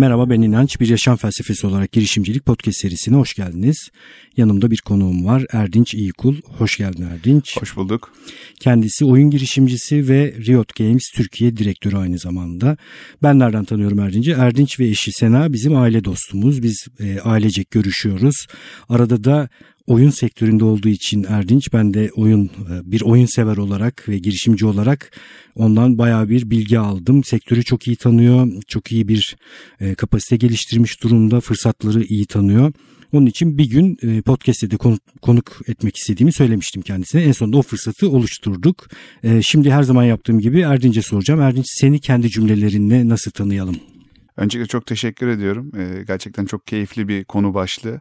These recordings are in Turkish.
Merhaba ben İnanç. Bir yaşam felsefesi olarak girişimcilik podcast serisine hoş geldiniz. Yanımda bir konuğum var Erdinç İyikul. Hoş geldin Erdinç. Hoş bulduk. Kendisi oyun girişimcisi ve Riot Games Türkiye direktörü aynı zamanda. Ben nereden tanıyorum Erdinç'i? Erdinç ve eşi Sena bizim aile dostumuz. Biz e, ailecek görüşüyoruz. Arada da oyun sektöründe olduğu için Erdinç ben de oyun e, bir oyun sever olarak ve girişimci olarak ondan bayağı bir bilgi aldım. Sektörü çok iyi tanıyor. Çok iyi bir e, kapasite geliştirmiş durumda. Fırsatları iyi tanıyor. Onun için bir gün e, podcast'te de konuk etmek istediğimi söylemiştim kendisine. En sonunda o fırsatı oluşturduk. Şimdi her zaman yaptığım gibi Erdinç'e soracağım. Erdinç seni kendi cümlelerinle nasıl tanıyalım? Öncelikle çok teşekkür ediyorum. Gerçekten çok keyifli bir konu başlığı.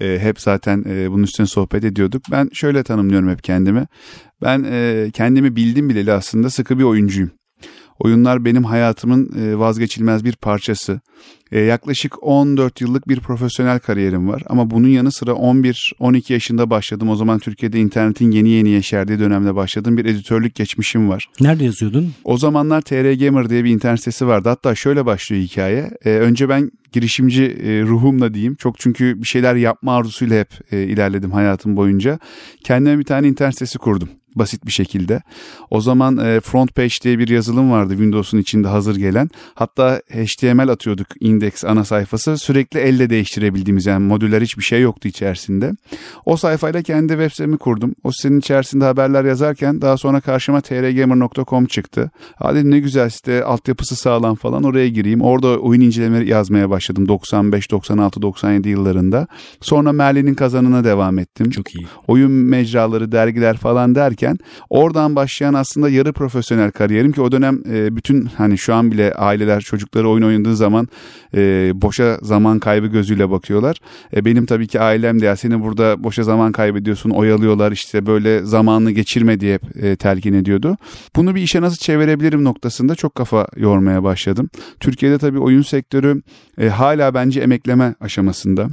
E, hep zaten e, bunun üstüne sohbet ediyorduk. Ben şöyle tanımlıyorum hep kendimi. Ben e, kendimi bildim bileli aslında sıkı bir oyuncuyum. Oyunlar benim hayatımın e, vazgeçilmez bir parçası. E, yaklaşık 14 yıllık bir profesyonel kariyerim var ama bunun yanı sıra 11-12 yaşında başladım. O zaman Türkiye'de internetin yeni yeni yeşerdiği dönemde başladım. Bir editörlük geçmişim var. Nerede yazıyordun? O zamanlar TR Gamer diye bir internet sitesi vardı. Hatta şöyle başlıyor hikaye. E, önce ben girişimci ruhumla diyeyim. Çok çünkü bir şeyler yapma arzusuyla hep ilerledim hayatım boyunca. Kendime bir tane internet sitesi kurdum basit bir şekilde. O zaman e, front page diye bir yazılım vardı Windows'un içinde hazır gelen. Hatta HTML atıyorduk index ana sayfası. Sürekli elle değiştirebildiğimiz yani modüler hiçbir şey yoktu içerisinde. O sayfayla kendi web sitemi kurdum. O sitenin içerisinde haberler yazarken daha sonra karşıma trgamer.com çıktı. Hadi ne güzel site altyapısı sağlam falan oraya gireyim. Orada oyun incelemeleri yazmaya başladım 95, 96, 97 yıllarında. Sonra Merlin'in kazanına devam ettim. Çok iyi. Oyun mecraları, dergiler falan derken derken oradan başlayan aslında yarı profesyonel kariyerim ki o dönem e, bütün hani şu an bile aileler çocukları oyun oynadığı zaman e, boşa zaman kaybı gözüyle bakıyorlar. E, benim tabii ki ailem de ya seni burada boşa zaman kaybediyorsun oyalıyorlar işte böyle zamanını geçirme diye e, telkin ediyordu. Bunu bir işe nasıl çevirebilirim noktasında çok kafa yormaya başladım. Türkiye'de tabii oyun sektörü e, hala bence emekleme aşamasında.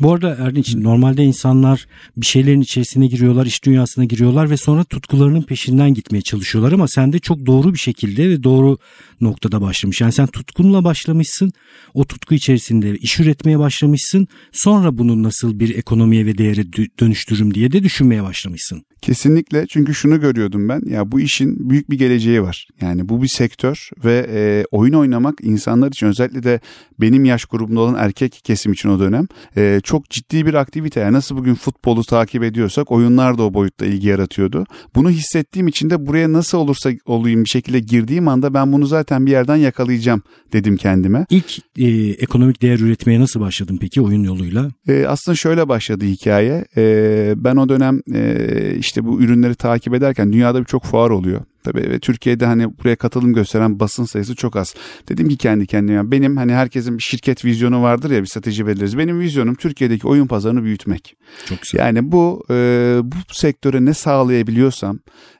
Bu arada Erdinç normalde insanlar bir şeylerin içerisine giriyorlar, iş dünyasına giriyorlar ve sonra tutkularının peşinden gitmeye çalışıyorlar ama sen de çok doğru bir şekilde ve doğru noktada başlamış. Yani sen tutkunla başlamışsın, o tutku içerisinde iş üretmeye başlamışsın. Sonra bunu nasıl bir ekonomiye ve değere dönüştürürüm diye de düşünmeye başlamışsın. Kesinlikle çünkü şunu görüyordum ben ya bu işin büyük bir geleceği var. Yani bu bir sektör ve e, oyun oynamak insanlar için özellikle de benim yaş grubumda olan erkek kesim için o dönem e, çok ciddi bir aktivite. Yani nasıl bugün futbolu takip ediyorsak oyunlar da o boyutta ilgi yaratıyordu. Bunu hissettiğim için de buraya nasıl olursa olayım bir şekilde girdiğim anda ben bunu zaten bir yerden yakalayacağım dedim kendime. İlk e, ekonomik değer üretmeye nasıl başladın peki oyun yoluyla? E, aslında şöyle başladı hikaye. E, ben o dönem e, işte bu ürünleri takip ederken dünyada birçok fuar oluyor. Tabii ve Türkiye'de hani buraya katılım gösteren basın sayısı çok az. Dedim ki kendi kendime benim hani herkesin bir şirket vizyonu vardır ya bir strateji belirleriz. Benim vizyonum Türkiye'deki oyun pazarını büyütmek. Çok güzel. Yani bu e, bu sektöre ne sağlayabiliyorsam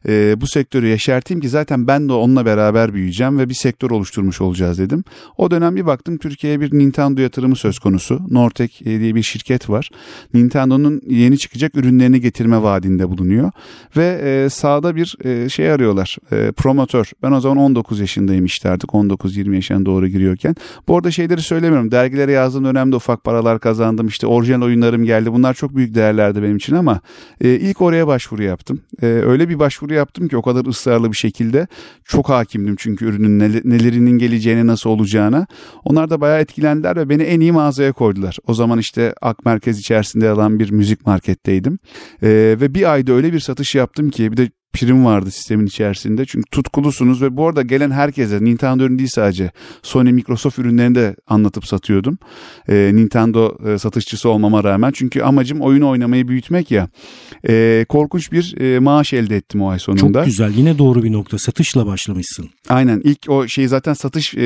e, bu sektörü yaşartayım ki zaten ben de onunla beraber büyüyeceğim ve bir sektör oluşturmuş olacağız dedim. O dönem bir baktım Türkiye'ye bir Nintendo yatırımı söz konusu. Nortek e, diye bir şirket var. Nintendo'nun yeni çıkacak ürünlerini getirme vaadinde bulunuyor ve e, sağda bir e, şey arıyorlar e, promotör. Ben o zaman 19 yaşındayım işte artık 19-20 yaşına doğru giriyorken. Bu arada şeyleri söylemiyorum. Dergilere yazdığım dönemde ufak paralar kazandım. İşte orijinal oyunlarım geldi. Bunlar çok büyük değerlerdi benim için ama e, ilk oraya başvuru yaptım. E, öyle bir başvuru yaptım ki o kadar ısrarlı bir şekilde çok hakimdim çünkü ürünün nelerinin geleceğine nasıl olacağına. Onlar da bayağı etkilendiler ve beni en iyi mağazaya koydular. O zaman işte Ak Merkez içerisinde alan bir müzik marketteydim. E, ve bir ayda öyle bir satış yaptım ki bir de prim vardı sistemin içerisinde. Çünkü tutkulusunuz ve bu arada gelen herkese Nintendo ürünü değil sadece Sony, Microsoft ürünlerini de anlatıp satıyordum. Ee, Nintendo e, satışçısı olmama rağmen. Çünkü amacım oyunu oynamayı büyütmek ya. Ee, korkunç bir e, maaş elde ettim o ay sonunda. Çok güzel. Yine doğru bir nokta. Satışla başlamışsın. Aynen. ilk o şey zaten satış e,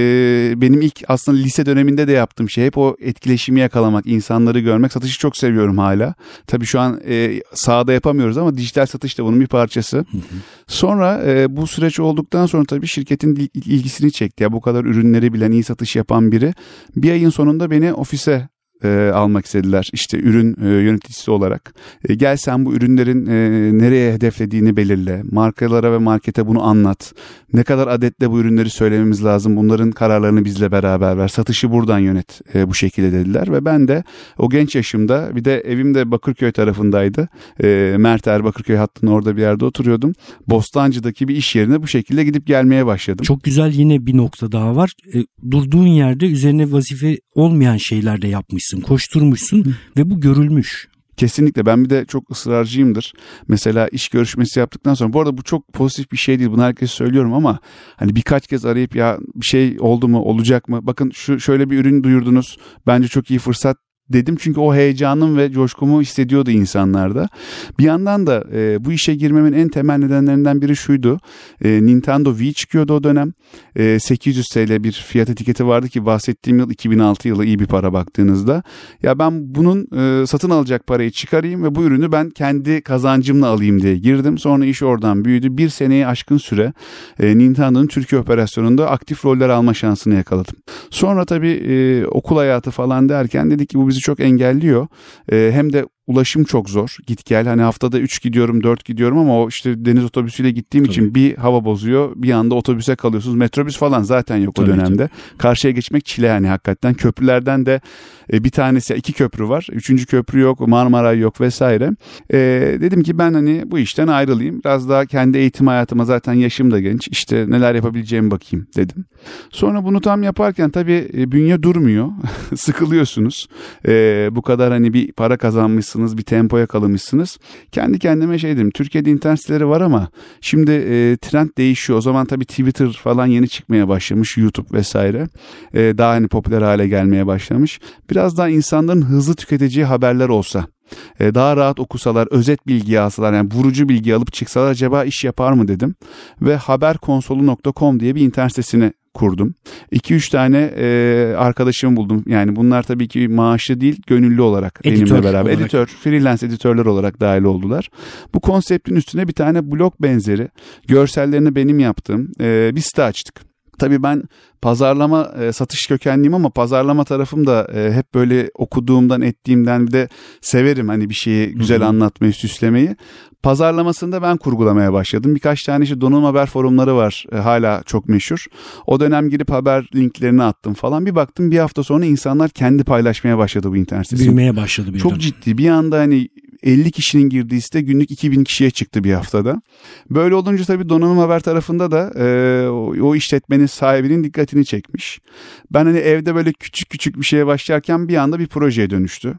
benim ilk aslında lise döneminde de yaptığım şey. Hep o etkileşimi yakalamak, insanları görmek. Satışı çok seviyorum hala. Tabii şu an e, sahada yapamıyoruz ama dijital satış da bunun bir parçası. Sonra e, bu süreç olduktan sonra tabii şirketin ilgisini çekti. Ya bu kadar ürünleri bilen, iyi satış yapan biri bir ayın sonunda beni ofise e, almak istediler işte ürün e, yöneticisi olarak. E, gel sen bu ürünlerin e, nereye hedeflediğini belirle. Markalara ve markete bunu anlat. Ne kadar adetle bu ürünleri söylememiz lazım. Bunların kararlarını bizle beraber ver. Satışı buradan yönet e, bu şekilde dediler ve ben de o genç yaşımda bir de evim de Bakırköy tarafındaydı. E, Mert Er Bakırköy hattının orada bir yerde oturuyordum. Bostancı'daki bir iş yerine bu şekilde gidip gelmeye başladım. Çok güzel yine bir nokta daha var. E, durduğun yerde üzerine vazife olmayan şeyler de yapmışsın, koşturmuşsun Hı. ve bu görülmüş. Kesinlikle ben bir de çok ısrarcıyımdır. Mesela iş görüşmesi yaptıktan sonra bu arada bu çok pozitif bir şey değil. Bunu herkese söylüyorum ama hani birkaç kez arayıp ya bir şey oldu mu olacak mı? Bakın şu şöyle bir ürün duyurdunuz. Bence çok iyi fırsat dedim çünkü o heyecanım ve coşkumu hissediyordu insanlarda. Bir yandan da e, bu işe girmemin en temel nedenlerinden biri şuydu. E, Nintendo Wii çıkıyordu o dönem. E, 800 TL bir fiyat etiketi vardı ki bahsettiğim yıl 2006 yılı iyi bir para baktığınızda. Ya ben bunun e, satın alacak parayı çıkarayım ve bu ürünü ben kendi kazancımla alayım diye girdim. Sonra iş oradan büyüdü. Bir seneye aşkın süre e, Nintendo'nun Türkiye operasyonunda aktif roller alma şansını yakaladım. Sonra tabii e, okul hayatı falan derken dedik ki bu bizi çok engelliyor. Hem de ulaşım çok zor. Git gel hani haftada 3 gidiyorum 4 gidiyorum ama o işte deniz otobüsüyle gittiğim tabii. için bir hava bozuyor. Bir anda otobüse kalıyorsunuz. Metrobüs falan zaten yok tabii, o dönemde. Tabii. Karşıya geçmek çile yani hakikaten. Köprülerden de e, bir tanesi iki köprü var. Üçüncü köprü yok. Marmaray yok vesaire. E, dedim ki ben hani bu işten ayrılayım. Biraz daha kendi eğitim hayatıma zaten yaşım da genç. İşte neler yapabileceğimi bakayım dedim. Sonra bunu tam yaparken tabii e, bünye durmuyor. Sıkılıyorsunuz. E, bu kadar hani bir para kazanmışsınız yakalamışsınız, bir tempo yakalamışsınız. Kendi kendime şey dedim, Türkiye'de internet siteleri var ama şimdi e, trend değişiyor. O zaman tabii Twitter falan yeni çıkmaya başlamış, YouTube vesaire. E, daha hani popüler hale gelmeye başlamış. Biraz daha insanların hızlı tüketeceği haberler olsa e, daha rahat okusalar, özet bilgi alsalar yani vurucu bilgi alıp çıksalar acaba iş yapar mı dedim. Ve haberkonsolu.com diye bir internet sitesini kurdum. 2-3 tane e, arkadaşımı buldum. Yani bunlar tabii ki maaşlı değil, gönüllü olarak editör benimle beraber. Olarak. Editör, freelance editörler olarak dahil oldular. Bu konseptin üstüne bir tane blog benzeri, görsellerini benim yaptığım e, bir site açtık. Tabii ben pazarlama e, satış kökenliyim ama pazarlama tarafım da e, hep böyle okuduğumdan ettiğimden bir de severim hani bir şeyi güzel Hı-hı. anlatmayı süslemeyi. Pazarlamasında ben kurgulamaya başladım. Birkaç tane işte donanım haber forumları var e, hala çok meşhur. O dönem girip haber linklerini attım falan. Bir baktım bir hafta sonra insanlar kendi paylaşmaya başladı bu internet sitesi. Büyümeye başladı bir Çok ciddi bir anda hani 50 kişinin girdiği site günlük 2000 kişiye çıktı bir haftada. Böyle olunca tabii donanım haber tarafında da e, o, o işletmenin sahibinin dikkatini çekmiş. Ben hani evde böyle küçük küçük bir şeye başlarken bir anda bir projeye dönüştü.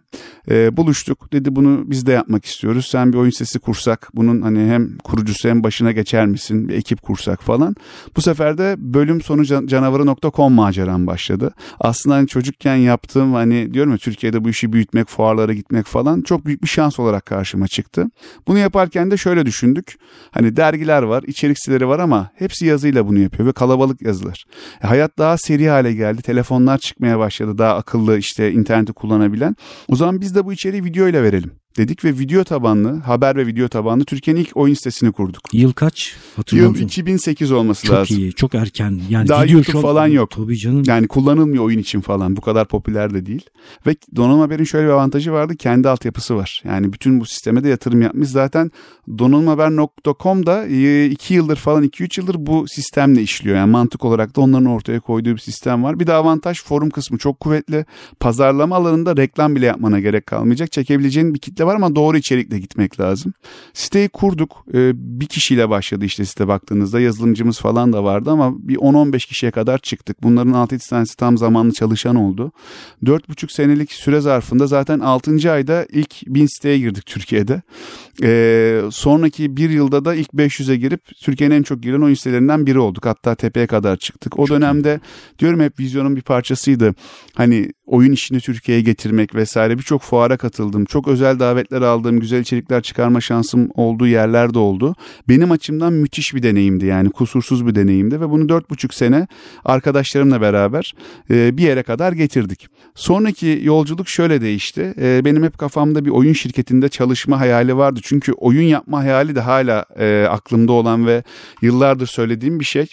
E, buluştuk dedi bunu biz de yapmak istiyoruz. Sen bir oyun sesi kursak bunun hani hem kurucusu hem başına geçer misin? Bir ekip kursak falan. Bu sefer de bölüm sonu canavarı.com maceram başladı. Aslında hani çocukken yaptığım hani diyorum ya Türkiye'de bu işi büyütmek, fuarlara gitmek falan çok büyük bir şans olarak olarak karşıma çıktı. Bunu yaparken de şöyle düşündük. Hani dergiler var, içerik siteleri var ama hepsi yazıyla bunu yapıyor ve kalabalık yazılar. E, hayat daha seri hale geldi. Telefonlar çıkmaya başladı. Daha akıllı işte interneti kullanabilen. O zaman biz de bu içeriği video ile verelim dedik ve video tabanlı, haber ve video tabanlı Türkiye'nin ilk oyun sitesini kurduk. Yıl kaç? Hatırlıyor Yıl 2008 olması çok lazım. Çok iyi, çok erken. Yani Daha video YouTube falan yok. Tabii canım. Yani kullanılmıyor oyun için falan. Bu kadar popüler de değil. Ve Donanım Haber'in şöyle bir avantajı vardı. Kendi altyapısı var. Yani bütün bu sisteme de yatırım yapmış. Zaten donanımhaber.com da 2 yıldır falan 2-3 yıldır bu sistemle işliyor. Yani mantık olarak da onların ortaya koyduğu bir sistem var. Bir de avantaj forum kısmı çok kuvvetli. Pazarlama alanında reklam bile yapmana gerek kalmayacak. Çekebileceğin bir kitle var ama doğru içerikle gitmek lazım. Siteyi kurduk. Ee, bir kişiyle başladı işte site baktığınızda. Yazılımcımız falan da vardı ama bir 10-15 kişiye kadar çıktık. Bunların 6-7 tanesi tam zamanlı çalışan oldu. 4,5 senelik süre zarfında zaten 6. ayda ilk 1000 siteye girdik Türkiye'de. Ee, sonraki bir yılda da ilk 500'e girip Türkiye'nin en çok giren oyun sitelerinden biri olduk. Hatta tepeye kadar çıktık. O çok dönemde iyi. diyorum hep vizyonun bir parçasıydı. Hani oyun işini Türkiye'ye getirmek vesaire birçok fuara katıldım. Çok özel davetler aldığım, güzel içerikler çıkarma şansım olduğu yerler de oldu. Benim açımdan müthiş bir deneyimdi yani kusursuz bir deneyimdi ve bunu dört buçuk sene arkadaşlarımla beraber e, bir yere kadar getirdik. Sonraki yolculuk şöyle değişti. E, benim hep kafamda bir oyun şirketinde çalışma hayali vardı. Çünkü oyun yapma hayali de hala e, aklımda olan ve yıllardır söylediğim bir şey.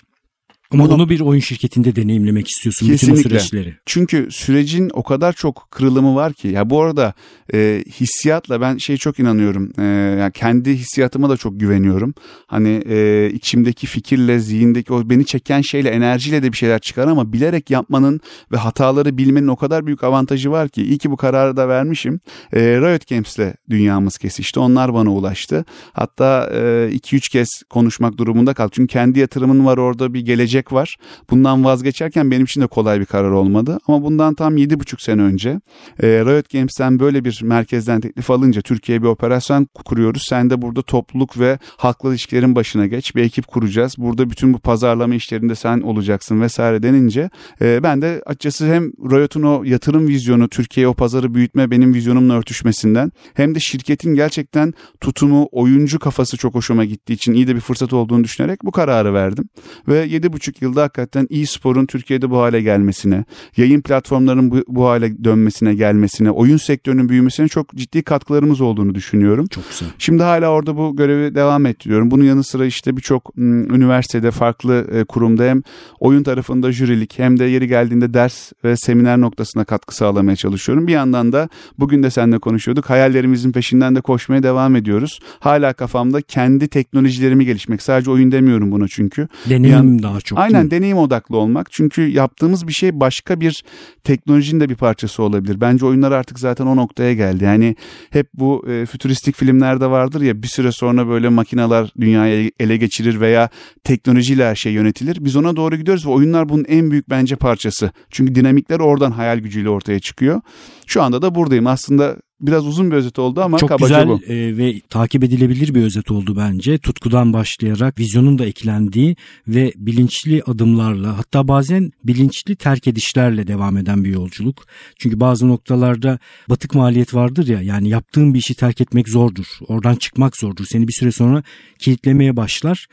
Ama bunu, bunu bir oyun şirketinde deneyimlemek istiyorsun kesinlikle. bütün o süreçleri. Çünkü sürecin o kadar çok kırılımı var ki. Ya bu arada e, hissiyatla ben şey çok inanıyorum. E, yani kendi hissiyatıma da çok güveniyorum. Hani e, içimdeki fikirle, zihindeki o beni çeken şeyle, enerjiyle de bir şeyler çıkar ama bilerek yapmanın ve hataları bilmenin o kadar büyük avantajı var ki. İyi ki bu kararı da vermişim. E, Riot Games'le dünyamız kesişti. Onlar bana ulaştı. Hatta 2-3 e, kez konuşmak durumunda kaldım. Çünkü kendi yatırımın var orada bir gelecek var. Bundan vazgeçerken benim için de kolay bir karar olmadı. Ama bundan tam 7,5 sene önce e, Riot Games'ten böyle bir merkezden teklif alınca Türkiye'ye bir operasyon kuruyoruz. Sen de burada topluluk ve halkla ilişkilerin başına geç. Bir ekip kuracağız. Burada bütün bu pazarlama işlerinde sen olacaksın vesaire denince e, ben de açıkçası hem Riot'un o yatırım vizyonu Türkiye'ye o pazarı büyütme benim vizyonumla örtüşmesinden hem de şirketin gerçekten tutumu oyuncu kafası çok hoşuma gittiği için iyi de bir fırsat olduğunu düşünerek bu kararı verdim. Ve 7,5 yılda hakikaten e-sporun Türkiye'de bu hale gelmesine, yayın platformlarının bu, bu hale dönmesine gelmesine, oyun sektörünün büyümesine çok ciddi katkılarımız olduğunu düşünüyorum. Çok güzel. Şimdi hala orada bu görevi devam ettiriyorum. Bunun yanı sıra işte birçok üniversitede farklı e, kurumda hem oyun tarafında jürilik hem de yeri geldiğinde ders ve seminer noktasına katkı sağlamaya çalışıyorum. Bir yandan da bugün de seninle konuşuyorduk. Hayallerimizin peşinden de koşmaya devam ediyoruz. Hala kafamda kendi teknolojilerimi gelişmek. Sadece oyun demiyorum bunu çünkü. Deneyim yan, daha çok. Aynen deneyim odaklı olmak. Çünkü yaptığımız bir şey başka bir teknolojinin de bir parçası olabilir. Bence oyunlar artık zaten o noktaya geldi. Yani hep bu e, fütüristik filmlerde vardır ya bir süre sonra böyle makineler dünyayı ele geçirir veya teknolojiyle her şey yönetilir. Biz ona doğru gidiyoruz ve oyunlar bunun en büyük bence parçası. Çünkü dinamikler oradan hayal gücüyle ortaya çıkıyor. Şu anda da buradayım. Aslında biraz uzun bir özet oldu ama Çok kabaca güzel bu. E, ve takip edilebilir bir özet oldu bence. Tutkudan başlayarak vizyonun da eklendiği ve bilinçli adımlarla hatta bazen bilinçli terk edişlerle devam eden bir yolculuk. Çünkü bazı noktalarda batık maliyet vardır ya yani yaptığın bir işi terk etmek zordur. Oradan çıkmak zordur. Seni bir süre sonra kilitlemeye başlar.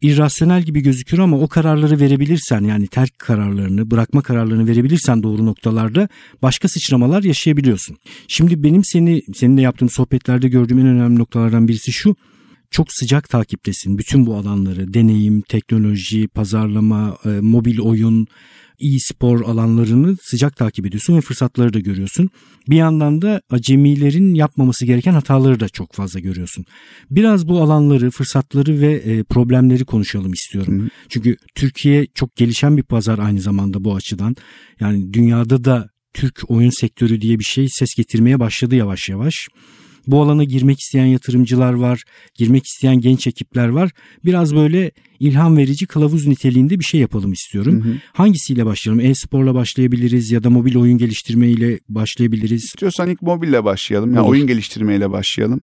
İrrasyonel gibi gözükür ama o kararları verebilirsen yani terk kararlarını, bırakma kararlarını verebilirsen doğru noktalarda başka sıçramalar yaşayabiliyorsun. Şimdi benim seni seninle yaptığım sohbetlerde gördüğüm en önemli noktalardan birisi şu. Çok sıcak takiptesin bütün bu alanları. Deneyim, teknoloji, pazarlama, e, mobil oyun, e-spor alanlarını sıcak takip ediyorsun ve fırsatları da görüyorsun. Bir yandan da acemilerin yapmaması gereken hataları da çok fazla görüyorsun. Biraz bu alanları, fırsatları ve e, problemleri konuşalım istiyorum. Hı. Çünkü Türkiye çok gelişen bir pazar aynı zamanda bu açıdan. Yani dünyada da Türk oyun sektörü diye bir şey ses getirmeye başladı yavaş yavaş. Bu alana girmek isteyen yatırımcılar var, girmek isteyen genç ekipler var. Biraz böyle ilham verici kılavuz niteliğinde bir şey yapalım istiyorum. Hı hı. Hangisiyle başlayalım? E-sporla başlayabiliriz ya da mobil oyun geliştirmeyle başlayabiliriz. İstiyorsan ilk mobille başlayalım. Yani oyun geliştirmeyle başlayalım.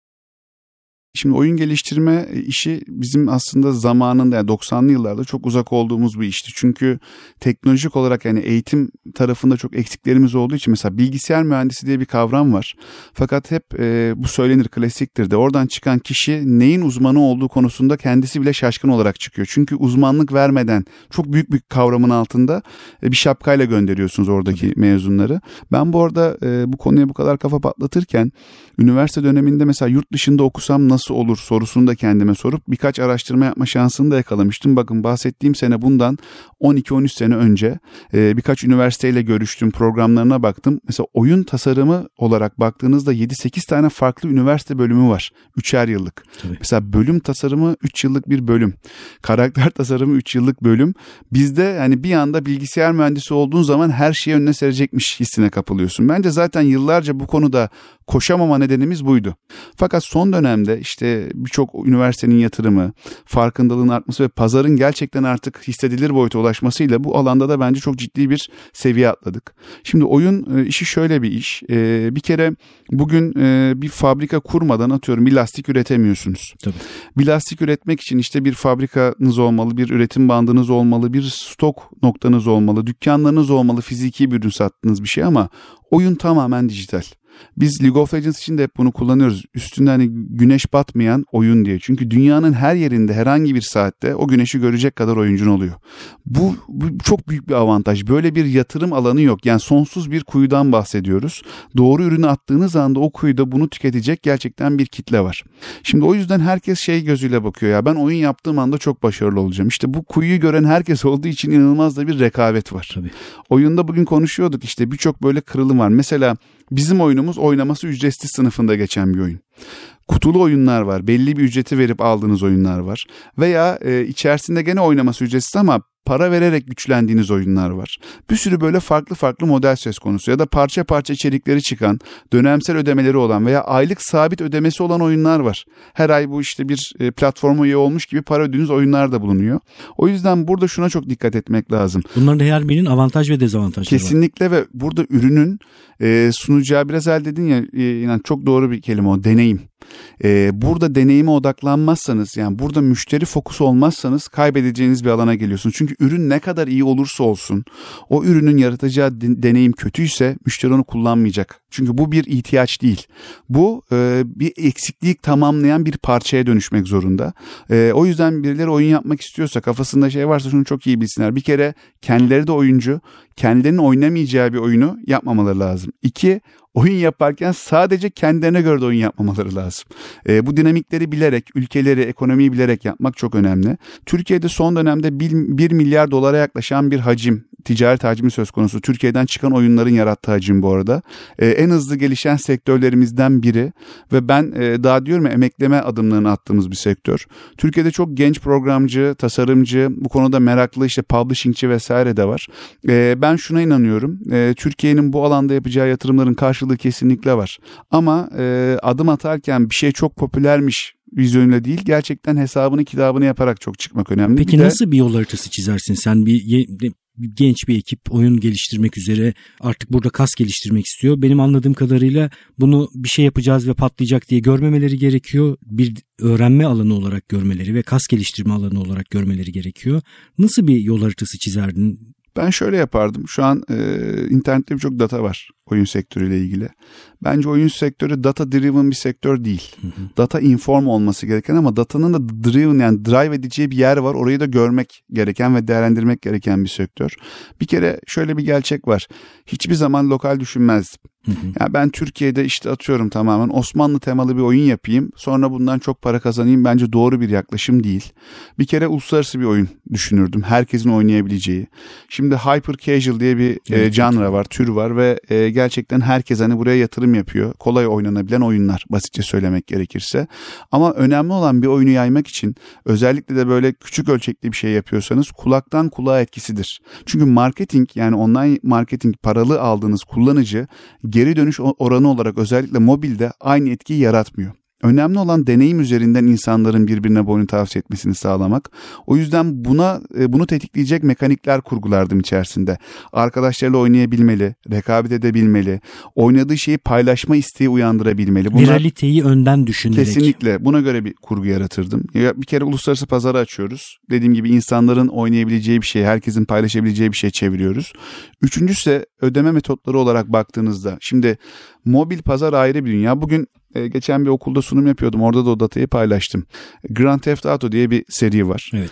Şimdi oyun geliştirme işi bizim aslında zamanında yani 90'lı yıllarda çok uzak olduğumuz bir işti. Çünkü teknolojik olarak yani eğitim tarafında çok eksiklerimiz olduğu için mesela bilgisayar mühendisi diye bir kavram var. Fakat hep e, bu söylenir klasiktir de oradan çıkan kişi neyin uzmanı olduğu konusunda kendisi bile şaşkın olarak çıkıyor. Çünkü uzmanlık vermeden çok büyük bir kavramın altında e, bir şapkayla gönderiyorsunuz oradaki mezunları. Ben bu arada e, bu konuya bu kadar kafa patlatırken üniversite döneminde mesela yurt dışında okusam nasıl olur sorusunu da kendime sorup birkaç araştırma yapma şansını da yakalamıştım. Bakın bahsettiğim sene bundan 12-13 sene önce e, birkaç üniversiteyle görüştüm, programlarına baktım. Mesela oyun tasarımı olarak baktığınızda 7-8 tane farklı üniversite bölümü var. Üçer yıllık. Tabii. Mesela bölüm tasarımı 3 yıllık bir bölüm. Karakter tasarımı 3 yıllık bölüm. Bizde yani bir anda bilgisayar mühendisi olduğun zaman her şeyi önüne serecekmiş hissine kapılıyorsun. Bence zaten yıllarca bu konuda koşamama nedenimiz buydu. Fakat son dönemde işte birçok üniversitenin yatırımı, farkındalığın artması ve pazarın gerçekten artık hissedilir boyuta ulaşmasıyla bu alanda da bence çok ciddi bir seviye atladık. Şimdi oyun e, işi şöyle bir iş. E, bir kere bugün e, bir fabrika kurmadan atıyorum bir lastik üretemiyorsunuz. Tabii. Bir lastik üretmek için işte bir fabrikanız olmalı, bir üretim bandınız olmalı, bir stok noktanız olmalı, dükkanlarınız olmalı, fiziki bir ürün sattığınız bir şey ama oyun tamamen dijital. Biz League of Legends için de hep bunu kullanıyoruz. Üstünde hani güneş batmayan oyun diye. Çünkü dünyanın her yerinde herhangi bir saatte o güneşi görecek kadar oyuncun oluyor. Bu, bu çok büyük bir avantaj. Böyle bir yatırım alanı yok. Yani sonsuz bir kuyudan bahsediyoruz. Doğru ürünü attığınız anda o kuyuda bunu tüketecek gerçekten bir kitle var. Şimdi o yüzden herkes şey gözüyle bakıyor ya ben oyun yaptığım anda çok başarılı olacağım. İşte bu kuyuyu gören herkes olduğu için inanılmaz da bir rekabet var. Tabii. Oyunda bugün konuşuyorduk işte birçok böyle kırılım var. Mesela bizim oyunumuz oynaması ücretsiz sınıfında geçen bir oyun. Kutulu oyunlar var. Belli bir ücreti verip aldığınız oyunlar var. Veya e, içerisinde gene oynaması ücretsiz ama para vererek güçlendiğiniz oyunlar var. Bir sürü böyle farklı farklı model söz konusu ya da parça parça içerikleri çıkan, dönemsel ödemeleri olan veya aylık sabit ödemesi olan oyunlar var. Her ay bu işte bir e, platforma üye olmuş gibi para ödediğiniz oyunlar da bulunuyor. O yüzden burada şuna çok dikkat etmek lazım. Bunların her birinin avantaj ve dezavantajları var. Kesinlikle ve burada ürünün e, sunacağı biraz el dedin ya e, inan çok doğru bir kelime o deneyim. E, burada deneyime odaklanmazsanız yani burada müşteri fokusu olmazsanız kaybedeceğiniz bir alana geliyorsunuz. Çünkü ürün ne kadar iyi olursa olsun o ürünün yaratacağı deneyim kötüyse müşteri onu kullanmayacak. Çünkü bu bir ihtiyaç değil. Bu e, bir eksikliği tamamlayan bir parçaya dönüşmek zorunda. E, o yüzden birileri oyun yapmak istiyorsa kafasında şey varsa şunu çok iyi bilsinler. Bir kere kendileri de oyuncu, kendilerinin oynamayacağı bir oyunu yapmamaları lazım. İki, oyun yaparken sadece kendilerine göre de oyun yapmamaları lazım. E, bu dinamikleri bilerek, ülkeleri, ekonomiyi bilerek yapmak çok önemli. Türkiye'de son dönemde 1 milyar dolara yaklaşan bir hacim, ticaret hacmi söz konusu. Türkiye'den çıkan oyunların yarattığı hacim bu arada. E, en hızlı gelişen sektörlerimizden biri ve ben e, daha diyorum ya emekleme adımlarını attığımız bir sektör. Türkiye'de çok genç programcı, tasarımcı, bu konuda meraklı işte publishingçi vesaire de var. E, ben şuna inanıyorum. E, Türkiye'nin bu alanda yapacağı yatırımların karşılığı kesinlikle var. Ama e, adım atarken bir şey çok popülermiş vizyonuyla değil gerçekten hesabını kitabını yaparak çok çıkmak önemli. Peki bir nasıl de... bir yol haritası çizersin? Sen bir genç bir ekip oyun geliştirmek üzere artık burada kas geliştirmek istiyor. Benim anladığım kadarıyla bunu bir şey yapacağız ve patlayacak diye görmemeleri gerekiyor. Bir öğrenme alanı olarak görmeleri ve kas geliştirme alanı olarak görmeleri gerekiyor. Nasıl bir yol haritası çizerdin? Ben şöyle yapardım. Şu an e, internette birçok data var oyun sektörüyle ilgili. Bence oyun sektörü data driven bir sektör değil. Hı hı. Data inform olması gereken ama datanın da driven yani drive edeceği bir yer var. Orayı da görmek gereken ve değerlendirmek gereken bir sektör. Bir kere şöyle bir gerçek var. Hiçbir zaman lokal düşünmezdim. Hı Yani ben Türkiye'de işte atıyorum tamamen Osmanlı temalı bir oyun yapayım. Sonra bundan çok para kazanayım. Bence doğru bir yaklaşım değil. Bir kere uluslararası bir oyun düşünürdüm. Herkesin oynayabileceği. Şimdi hyper casual diye bir evet, e, genre var, tür var ve e, gerçekten herkes hani buraya yatırım yapıyor. Kolay oynanabilen oyunlar basitçe söylemek gerekirse. Ama önemli olan bir oyunu yaymak için özellikle de böyle küçük ölçekli bir şey yapıyorsanız kulaktan kulağa etkisidir. Çünkü marketing yani online marketing paralı aldığınız kullanıcı geri dönüş oranı olarak özellikle mobilde aynı etkiyi yaratmıyor. Önemli olan deneyim üzerinden insanların birbirine boyun tavsiye etmesini sağlamak. O yüzden buna e, bunu tetikleyecek mekanikler kurgulardım içerisinde. Arkadaşlarıyla oynayabilmeli, rekabet edebilmeli, oynadığı şeyi paylaşma isteği uyandırabilmeli. Bunlar, Viraliteyi önden düşünerek. Kesinlikle buna göre bir kurgu yaratırdım. Bir kere uluslararası pazarı açıyoruz. Dediğim gibi insanların oynayabileceği bir şey, herkesin paylaşabileceği bir şey çeviriyoruz. Üçüncüsü ödeme metotları olarak baktığınızda. Şimdi mobil pazar ayrı bir dünya. Bugün e, geçen bir okulda sunum yapıyordum. Orada da o datayı paylaştım. Grand Theft Auto diye bir seri var. Evet.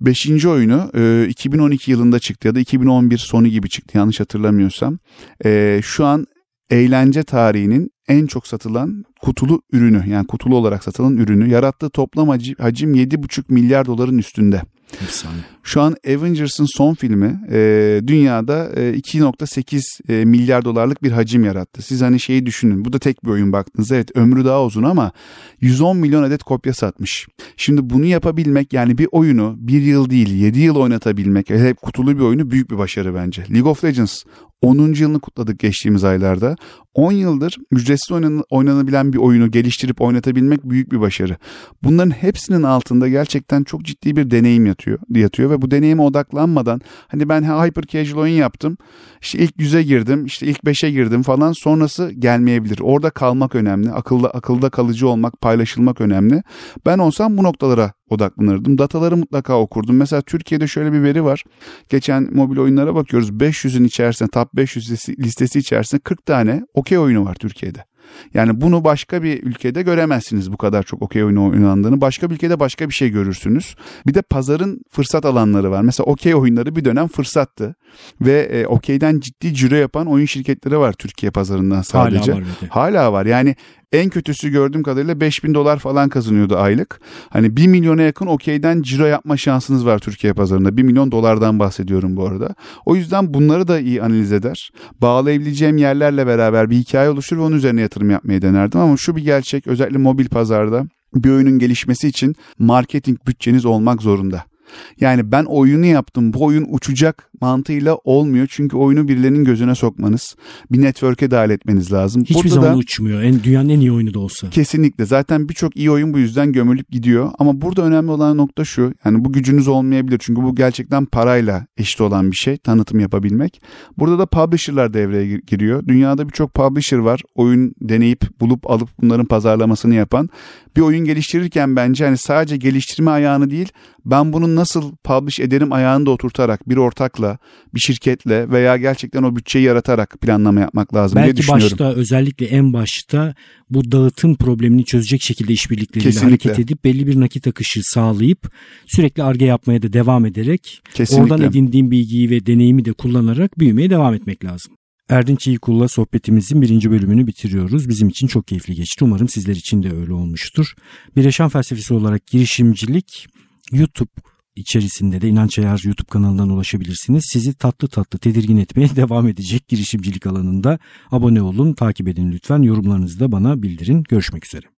Beşinci oyunu e, 2012 yılında çıktı ya da 2011 sonu gibi çıktı yanlış hatırlamıyorsam. E, şu an eğlence tarihinin en çok satılan kutulu ürünü yani kutulu olarak satılan ürünü yarattığı toplam hacim 7,5 milyar doların üstünde. Şu an Avengers'ın son filmi e, dünyada e, 2.8 e, milyar dolarlık bir hacim yarattı. Siz hani şeyi düşünün. Bu da tek bir oyun baktığınızda evet ömrü daha uzun ama 110 milyon adet kopya satmış. Şimdi bunu yapabilmek yani bir oyunu bir yıl değil 7 yıl oynatabilmek hep kutulu bir oyunu büyük bir başarı bence. League of Legends 10. yılını kutladık geçtiğimiz aylarda. 10 yıldır ücretsiz oynan oynanabilen bir oyunu geliştirip oynatabilmek büyük bir başarı. Bunların hepsinin altında gerçekten çok ciddi bir deneyim yatıyor, yatıyor ve bu deneyime odaklanmadan hani ben hyper casual oyun yaptım. İşte ilk yüze girdim, işte ilk beşe girdim falan sonrası gelmeyebilir. Orada kalmak önemli. Akılda akılda kalıcı olmak, paylaşılmak önemli. Ben olsam bu noktalara odaklanırdım. Dataları mutlaka okurdum. Mesela Türkiye'de şöyle bir veri var. Geçen mobil oyunlara bakıyoruz. 500'ün içerisinde top 500 listesi içerisinde 40 tane okey oyunu var Türkiye'de. Yani bunu başka bir ülkede göremezsiniz bu kadar çok okey oyunu oynandığını. Başka bir ülkede başka bir şey görürsünüz. Bir de pazarın fırsat alanları var. Mesela okey oyunları bir dönem fırsattı. Ve e, okeyden ciddi ciro yapan oyun şirketleri var Türkiye pazarından sadece. Hala var. Hala var. Yani en kötüsü gördüğüm kadarıyla 5000 dolar falan kazanıyordu aylık. Hani 1 milyona yakın okeyden ciro yapma şansınız var Türkiye pazarında. 1 milyon dolardan bahsediyorum bu arada. O yüzden bunları da iyi analiz eder. Bağlayabileceğim yerlerle beraber bir hikaye oluşur ve onun üzerine yatırım yapmayı denerdim. Ama şu bir gerçek özellikle mobil pazarda bir oyunun gelişmesi için marketing bütçeniz olmak zorunda. Yani ben oyunu yaptım bu oyun uçacak mantığıyla olmuyor. Çünkü oyunu birilerinin gözüne sokmanız, bir network'e dahil etmeniz lazım. Hiçbir Burada zaman da, uçmuyor. En, dünyanın en iyi oyunu da olsa. Kesinlikle. Zaten birçok iyi oyun bu yüzden gömülüp gidiyor. Ama burada önemli olan nokta şu. Yani bu gücünüz olmayabilir. Çünkü bu gerçekten parayla eşit olan bir şey. Tanıtım yapabilmek. Burada da publisher'lar devreye giriyor. Dünyada birçok publisher var. Oyun deneyip bulup alıp bunların pazarlamasını yapan. Bir oyun geliştirirken bence hani sadece geliştirme ayağını değil ben bunu nasıl publish ederim ayağını da oturtarak bir ortakla, bir şirketle veya gerçekten o bütçeyi yaratarak planlama yapmak lazım Belki diye düşünüyorum. Belki başta özellikle en başta bu dağıtım problemini çözecek şekilde işbirlikleriyle Kesinlikle. hareket edip belli bir nakit akışı sağlayıp sürekli arge yapmaya da devam ederek Kesinlikle. oradan edindiğim bilgiyi ve deneyimi de kullanarak büyümeye devam etmek lazım. Erdinç İyikul'la sohbetimizin birinci bölümünü bitiriyoruz. Bizim için çok keyifli geçti. Umarım sizler için de öyle olmuştur. Bir yaşam felsefesi olarak girişimcilik YouTube içerisinde de İnanç Ayar YouTube kanalından ulaşabilirsiniz. Sizi tatlı tatlı tedirgin etmeye devam edecek girişimcilik alanında abone olun, takip edin lütfen. Yorumlarınızı da bana bildirin. Görüşmek üzere.